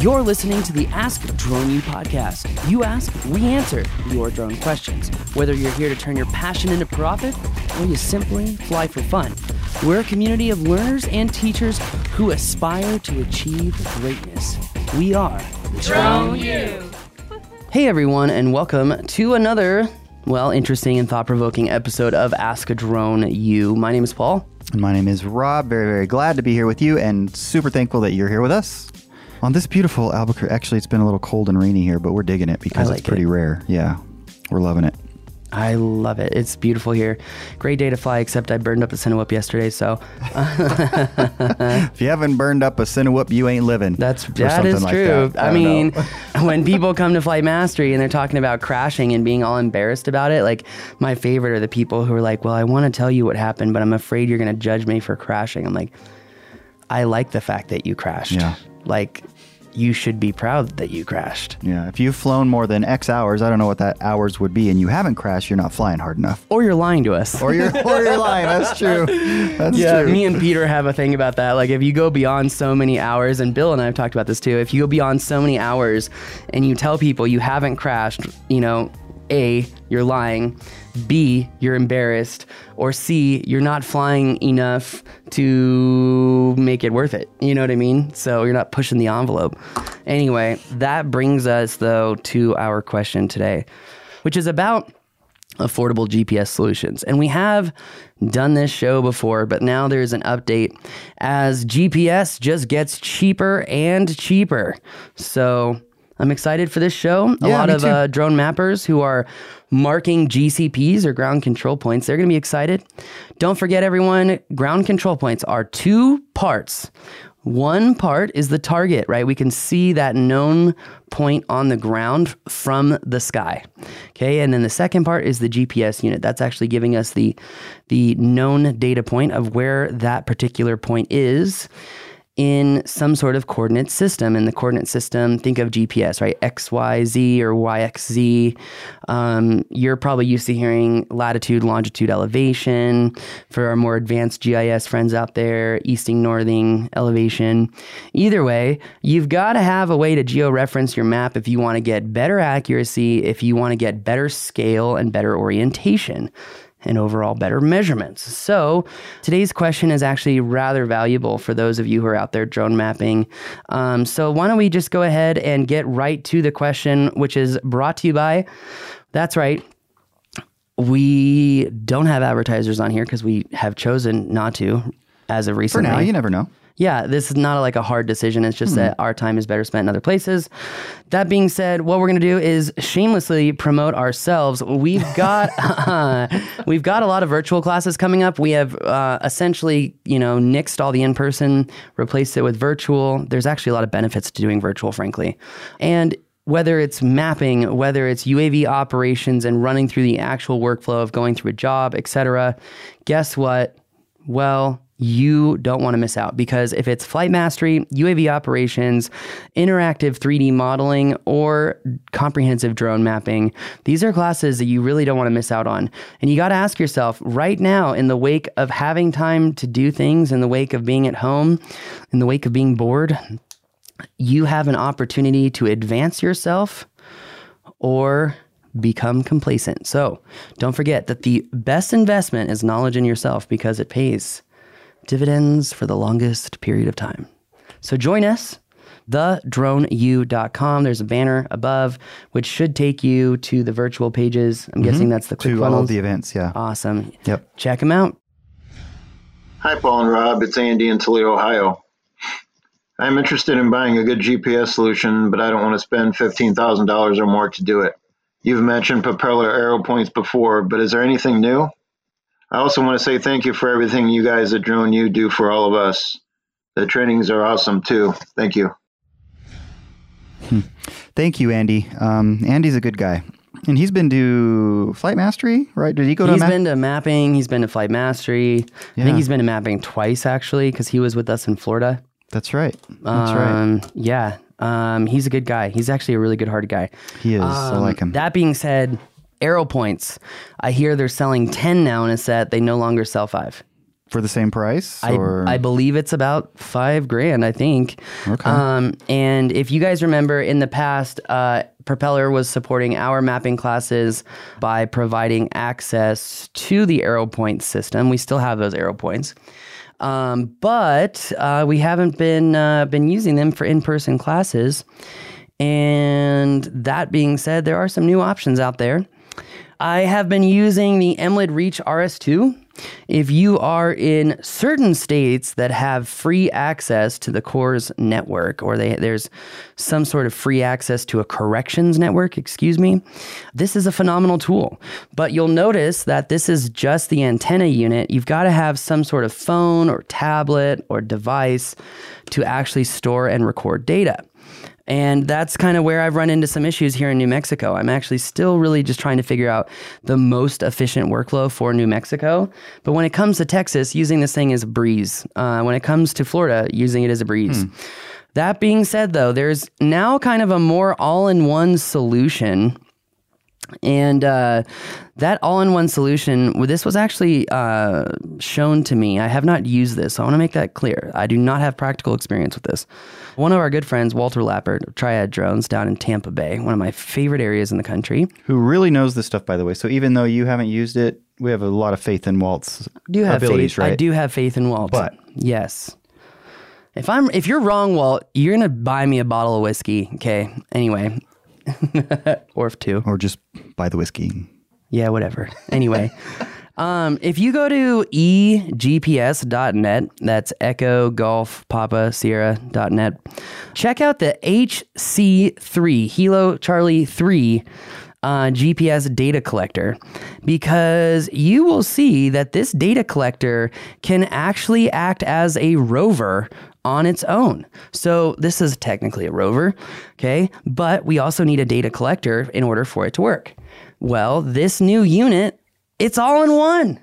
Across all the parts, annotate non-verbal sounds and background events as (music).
You're listening to the Ask Drone U podcast. You ask, we answer your drone questions. Whether you're here to turn your passion into profit or you simply fly for fun, we're a community of learners and teachers who aspire to achieve greatness. We are Drone U. Hey everyone, and welcome to another, well, interesting and thought provoking episode of Ask a Drone U. My name is Paul. And my name is Rob. Very, very glad to be here with you and super thankful that you're here with us. On this beautiful Albuquerque, actually, it's been a little cold and rainy here, but we're digging it because like it's pretty it. rare. Yeah, we're loving it. I love it. It's beautiful here. Great day to fly, except I burned up the Cinewhoop yesterday, so (laughs) If you haven't burned up a Cinewhoop, you ain't living. (laughs) That's that something like true. that. I, don't mean, (laughs) when people come to Flight Mastery and they're talking about crashing and being all embarrassed about it, like my favorite are the people who are like, "Well, I want to tell you what happened, but I'm afraid you're going to judge me for crashing." I'm like, I like the fact that you crashed. Yeah. Like, you should be proud that you crashed. yeah, if you've flown more than X hours, I don't know what that hours would be, and you haven't crashed, you're not flying hard enough. Or you're lying to us. Or you're, or you're lying. That's true. That's Yeah, true. me and Peter have a thing about that. Like, if you go beyond so many hours, and Bill and I have talked about this too, if you go beyond so many hours and you tell people you haven't crashed, you know, A, you're lying, B, you're embarrassed, or C, you're not flying enough to make it worth it. You know what I mean? So you're not pushing the envelope. Anyway, that brings us, though, to our question today, which is about affordable GPS solutions. And we have done this show before, but now there's an update as GPS just gets cheaper and cheaper. So I'm excited for this show. A lot of uh, drone mappers who are marking GCPs or ground control points, they're going to be excited. Don't forget, everyone, ground control points are two parts. One part is the target, right? We can see that known point on the ground from the sky. Okay, and then the second part is the GPS unit. That's actually giving us the the known data point of where that particular point is in some sort of coordinate system. In the coordinate system, think of GPS, right? X, Y, Z, or Y, X, Z. Um, you're probably used to hearing latitude, longitude, elevation. For our more advanced GIS friends out there, easting, northing, elevation. Either way, you've got to have a way to georeference your map if you want to get better accuracy, if you want to get better scale and better orientation and overall better measurements. So, today's question is actually rather valuable for those of you who are out there drone mapping. Um, so, why don't we just go ahead and get right to the question, which is brought to you by, that's right, we don't have advertisers on here because we have chosen not to as of For now, you never know. Yeah, this is not like a hard decision. It's just that our time is better spent in other places. That being said, what we're going to do is shamelessly promote ourselves. We've (laughs) got (laughs) we've got a lot of virtual classes coming up. We have uh, essentially, you know, nixed all the in person, replaced it with virtual. There's actually a lot of benefits to doing virtual, frankly, and whether it's mapping, whether it's UAV operations and running through the actual workflow of going through a job, etc. Guess what? Well, you don't want to miss out because if it's flight mastery, UAV operations, interactive 3D modeling, or comprehensive drone mapping, these are classes that you really don't want to miss out on. And you got to ask yourself right now, in the wake of having time to do things, in the wake of being at home, in the wake of being bored, you have an opportunity to advance yourself or become complacent. So don't forget that the best investment is knowledge in yourself because it pays dividends for the longest period of time. So join us, thedroneu.com. There's a banner above, which should take you to the virtual pages. I'm mm-hmm. guessing that's the To all of the events, yeah. awesome. Yep. Check them out. Hi, Paul and Rob. It's Andy in Toledo, Ohio. I'm interested in buying a good GPS solution, but I don't want to spend $15,000 or more to do it. You've mentioned Propeller AeroPoints before, but is there anything new? I also want to say thank you for everything you guys at Drone U do for all of us. The trainings are awesome too. Thank you. Thank you, Andy. Um, Andy's a good guy. And he's been to Flight Mastery, right? Did he go to He's Map- been to mapping. He's been to flight mastery. I think he's been to mapping twice actually because he was with us in Florida. That's right. That's right. Um, Yeah. Um, he's a good guy. He's actually a really good hearted guy. He is. I Um, like him. That being said, AeroPoints. I hear they're selling 10 now in a set. They no longer sell five. for the same price? I, or I believe it's about five grand, I think. Okay. Um, and if you guys remember in the past, uh, Propeller was supporting our mapping classes by providing access to the AeroPoint system. We still have those AeroPoints. Um, but uh, we haven't been uh, been using them for in person classes. And that being said, there are some new options out there. I have been using the Emlid Reach RS2. If you are in certain states that have free access to the CORS network, or they, there's some sort of free access to a corrections network, excuse me, this is a phenomenal tool. But you'll notice that this is just the antenna unit. You've got to have some sort of phone or tablet or device to actually store and record data. And that's kind of where I've run into some issues here in New Mexico. I'm actually still really just trying to figure out the most efficient workflow for New Mexico. But when it comes to Texas, using this thing is a breeze. Uh, when it comes to Florida, using it is a breeze. That being said, though, there's now kind of a more all in one solution. And uh, that all in one solution, well, this was actually uh, shown to me. I have not used this, so I want to make that clear. I do not have practical experience with this. One of our good friends, Walter Lappert, of Triad Drones, down in Tampa Bay, one of my favorite areas in the country. who really knows this stuff, by the way. So even though you haven't used it, we have a lot of faith in Walt's do have abilities, faith. right? I do have faith in Walt. But- yes, if I'm if you're wrong, Walt, you're gonna buy me a bottle of whiskey. Okay. Anyway, (laughs) or if two. Or just buy the whiskey. Yeah, whatever. Anyway, (laughs) um, if you go to egps.net, that's Echo Golf Papa Sierra.net, check out the HC3, Hotel Charlie 3 uh, GPS data collector because you will see that this data collector can actually act as a rover on its own. So this is technically a rover, okay? But we also need a data collector in order for it to work. Well, this new unit, it's all in one.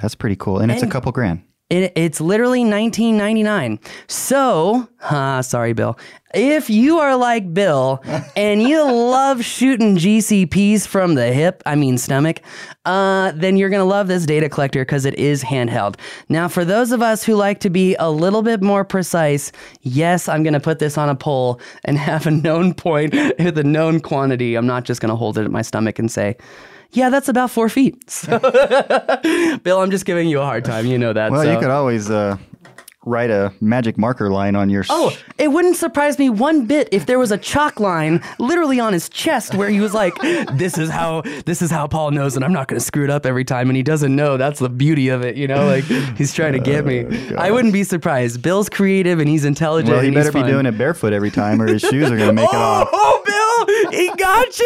That's pretty cool. And it's a couple grand. It, it's literally 19.99. So, uh, sorry, Bill. If you are like Bill (laughs) and you love shooting GCPs from the hip, I mean stomach, uh, then you're gonna love this data collector because it is handheld. Now, for those of us who like to be a little bit more precise, yes, I'm gonna put this on a pole and (laughs) have a known point (laughs) with a known quantity. I'm not just gonna hold it at my stomach and say. Yeah, that's about four feet. (laughs) So, Bill, I'm just giving you a hard time. You know that. Well, so. you could always uh, write a magic marker line on your. Oh, it wouldn't surprise me one bit if there was a chalk line literally on his chest where he was like, (laughs) "This is how this is how Paul knows that I'm not going to screw it up every time," and he doesn't know. That's the beauty of it, you know. Like he's trying to get me. I wouldn't be surprised. Bill's creative and he's intelligent. well, he and better be doing it barefoot every time, or his shoes are going to make it (laughs) off. Oh, Bill, he gotcha.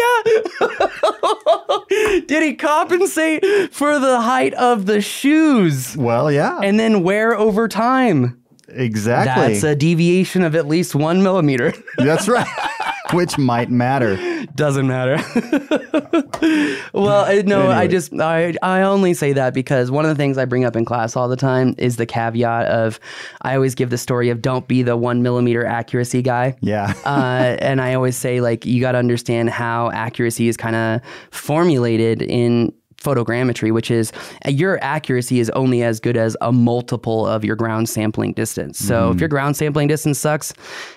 (laughs) Did he compensate for the height of the shoes Well, yeah, and then wear over time? exactly. That's a deviation of at least one millimeter. That's right. (laughs) Which might matter. Doesn't matter. (laughs) well, I- no, I Anyway. just I I only say that because one of the things I bring up in class all the time is the caveat of I always give the story of don't be the one millimeter accuracy guy. Yeah. (laughs) uh, and I always say like you got to understand how accuracy is kind of formulated in photogrammetry, which is uh, your accuracy is only as good as a multiple of your ground sampling distance. So if your ground sampling distance sucks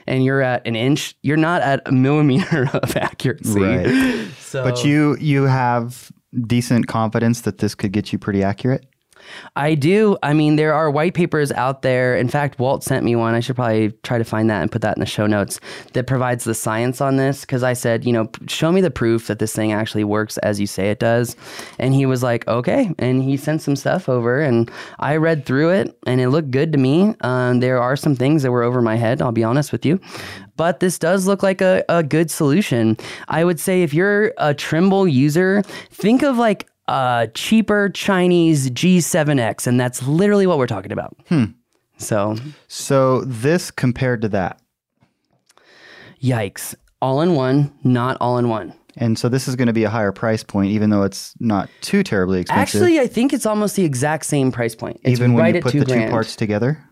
and you're at an inch, you're not at a millimeter (laughs) of accuracy. Right. (laughs) So But you you have decent confidence that this could get you pretty accurate. I do. I mean, there are white papers out there. In fact, Walt sent me one. I should probably try to find that and put that in the show notes that provides the science on this. Because I said, you know, show me the proof that this thing actually works as you say it does. And he was like, okay. And he sent some stuff over, and I read through it, and it looked good to me. Um, there are some things that were over my head. I'll be honest with you. But this does look like a, a good solution. I would say if you're a Trimble user, think of like a cheaper Chinese G7X, and that's literally what we're talking about. Hmm. So, So this compared to that. yikes. All in one, not all in one. And so this is going to be a higher price point, even though it's not too terribly expensive. Actually, I think it's almost the exact same price point. It's even when right you put the grand. two parts together,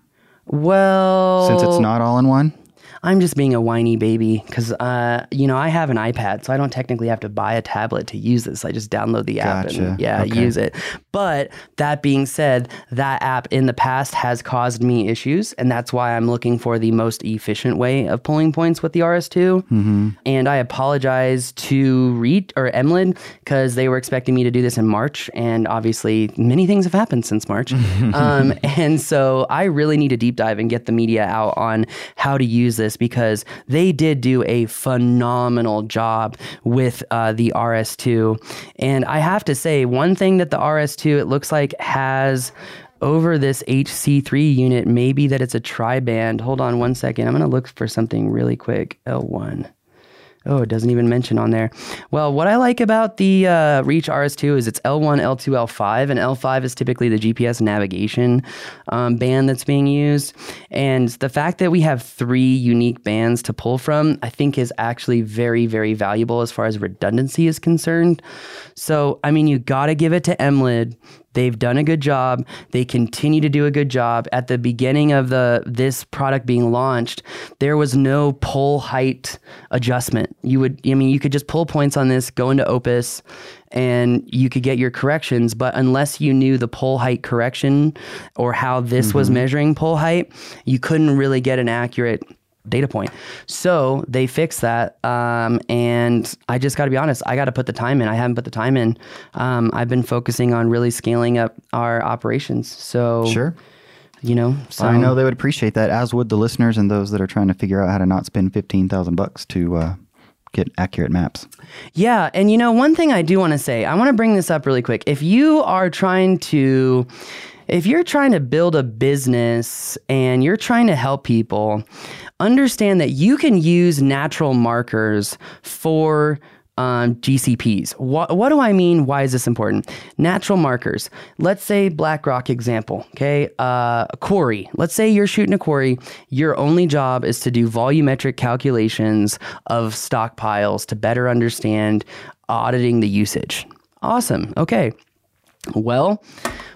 Well, since it's not all in one. I'm just being a whiny baby because, uh, you know, I have an iPad, so I don't technically have to buy a tablet to use this. I just download the app Gotcha. and yeah, Okay. use it. But that being said, that app in the past has caused me issues, and that's why I'm looking for the most efficient way of pulling points with the RS2. Mm-hmm. And I apologize to Reed or Emlid because they were expecting me to do this in March, and obviously many things have happened since March. (laughs) um, and so I really need to deep dive and get the media out on how to use this because they did do a phenomenal job with uh, the RS2. And I have to say, one thing that the RS2 it looks like has over this HC3 unit, maybe that it's a tri-band. Hold on one second. I'm going to look for something really quick. L1. Oh, it doesn't even mention on there. Well, what I like about the uh, Reach RS2 is it's L1, L2, L5, and L5 is typically the GPS navigation um, band that's being used. And the fact that we have three unique bands to pull from, I think is actually very, very valuable as far as redundancy is concerned. So, I mean, you got to give it to Emlid. They've done a good job. They continue to do a good job. At the beginning of the this product being launched, there was no pull height adjustment. You would, I mean, you could just pull points on this, go into Opus, and you could get your corrections. But unless you knew the pull height correction or how this was mm-hmm. measuring pull height, you couldn't really get an accurate data point. So they fixed that. Um, and I just got to be honest, I got to put the time in. I haven't put the time in. Um, I've been focusing on really scaling up our operations. So, Sure. you know, so I know they would appreciate that, as would the listeners and those that are trying to figure out how to not spend fifteen thousand bucks to uh, get accurate maps. Yeah, and you know, one thing I do want to say, I want to bring this up really quick. If you are trying to if you're trying to build a business and you're trying to help people, understand that you can use natural markers for um, GCPs. What, what do I mean? Why is this important? Natural markers. Let's say BlackRock example. Okay, uh, a quarry. Let's say you're shooting a quarry. Your only job is to do volumetric calculations of stockpiles to better understand auditing the usage. Awesome. Okay. Well,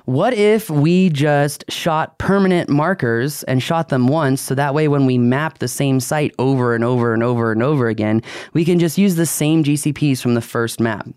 what if we just shot permanent markers and shot them once so that way when we map the same site over and over and over and over again, we can just use the same GCPs from the first map.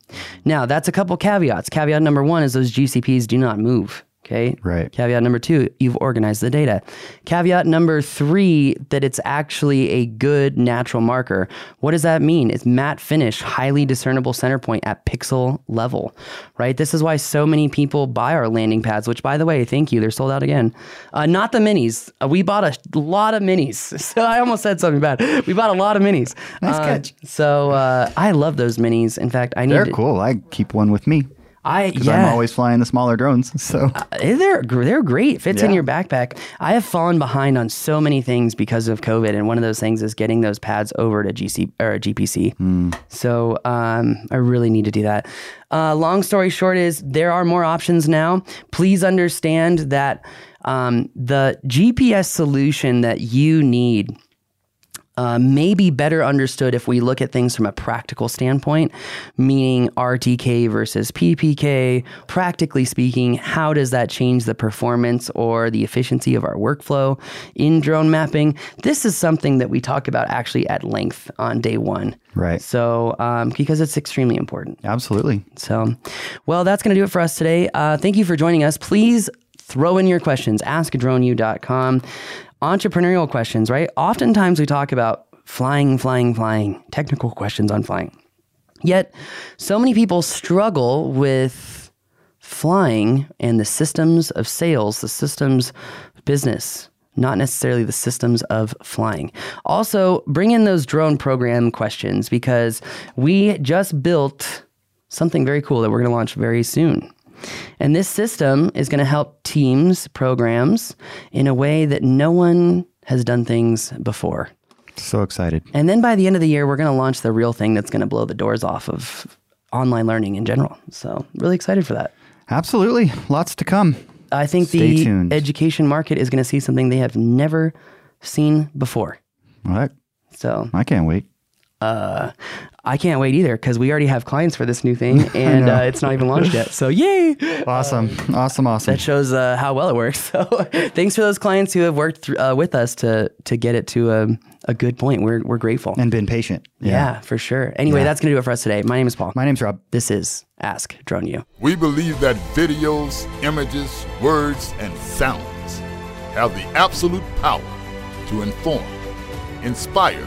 Now, that's a couple caveats. Caveat number one is those GCPs do not move. Okay. Right. Caveat number two, you've organized the data. Caveat number three, that it's actually a good natural marker. What does that mean? It's matte finish, highly discernible center point at pixel level, right? This is why so many people buy our landing pads, which by the way, thank you, they're sold out again. Uh, not the minis. Uh, we bought a lot of minis. (laughs) So I almost said something bad. We bought a lot of minis. Nice Uh, catch. So uh, I love those minis. In fact, I need They're cool. I keep one with me I because yeah. I'm always flying the smaller drones. (laughs) So Eh, They're they're great. Fits in your backpack. I have fallen behind on so many things because of COVID, and one of those things is getting those pads over to GC or GPC. So um, I really need to do that. Uh, long story short is there are more options now. Please understand that um, the GPS solution that you need uh, may be better understood if we look at things from a practical standpoint, meaning RTK versus PPK. Practically speaking, how does that change the performance or the efficiency of our workflow in drone mapping? This is something that we talk about actually at length on day one. Right. So, um, because it's extremely important. absolutely. So, well, that's going to do it for us today. Uh, thank you for joining us. Please throw in your questions. AskDroneU.com. Entrepreneurial questions, right? Oftentimes we talk about flying, flying, flying, technical questions on flying. Yet, so many people struggle with flying and the systems of sales, the systems of business, not necessarily the systems of flying. Also, bring in those drone program questions because we just built something very cool that we're going to launch very soon. And this system is going to help teams, programs in a way that no one has done things before. So excited. And then by the end of the year, we're going to launch the real thing that's going to blow the doors off of online learning in general. So, really excited for that. Absolutely. Lots to come. I think Stay the tuned. education market is going to see something they have never seen before. All right. So, I can't wait. I can't wait either because we already have clients for this new thing (laughs) and uh, it's not even launched yet. So, yay! Awesome. awesome. Awesome. That shows uh, how well it works. (laughs) So, thanks for those clients who have worked thr uh, with us to to get it to a, a good point. We're we're grateful. and been patient. yeah. for sure. Anyway, Yeah. that's gonna do it for us today. My name is Paul. My name's Rob. this is Ask Drone U. We believe that videos, images, words, and sounds have the absolute power to inform, inspire,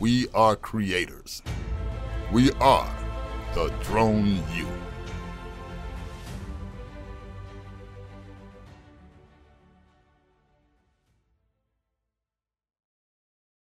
We are creators. We are the Drone U.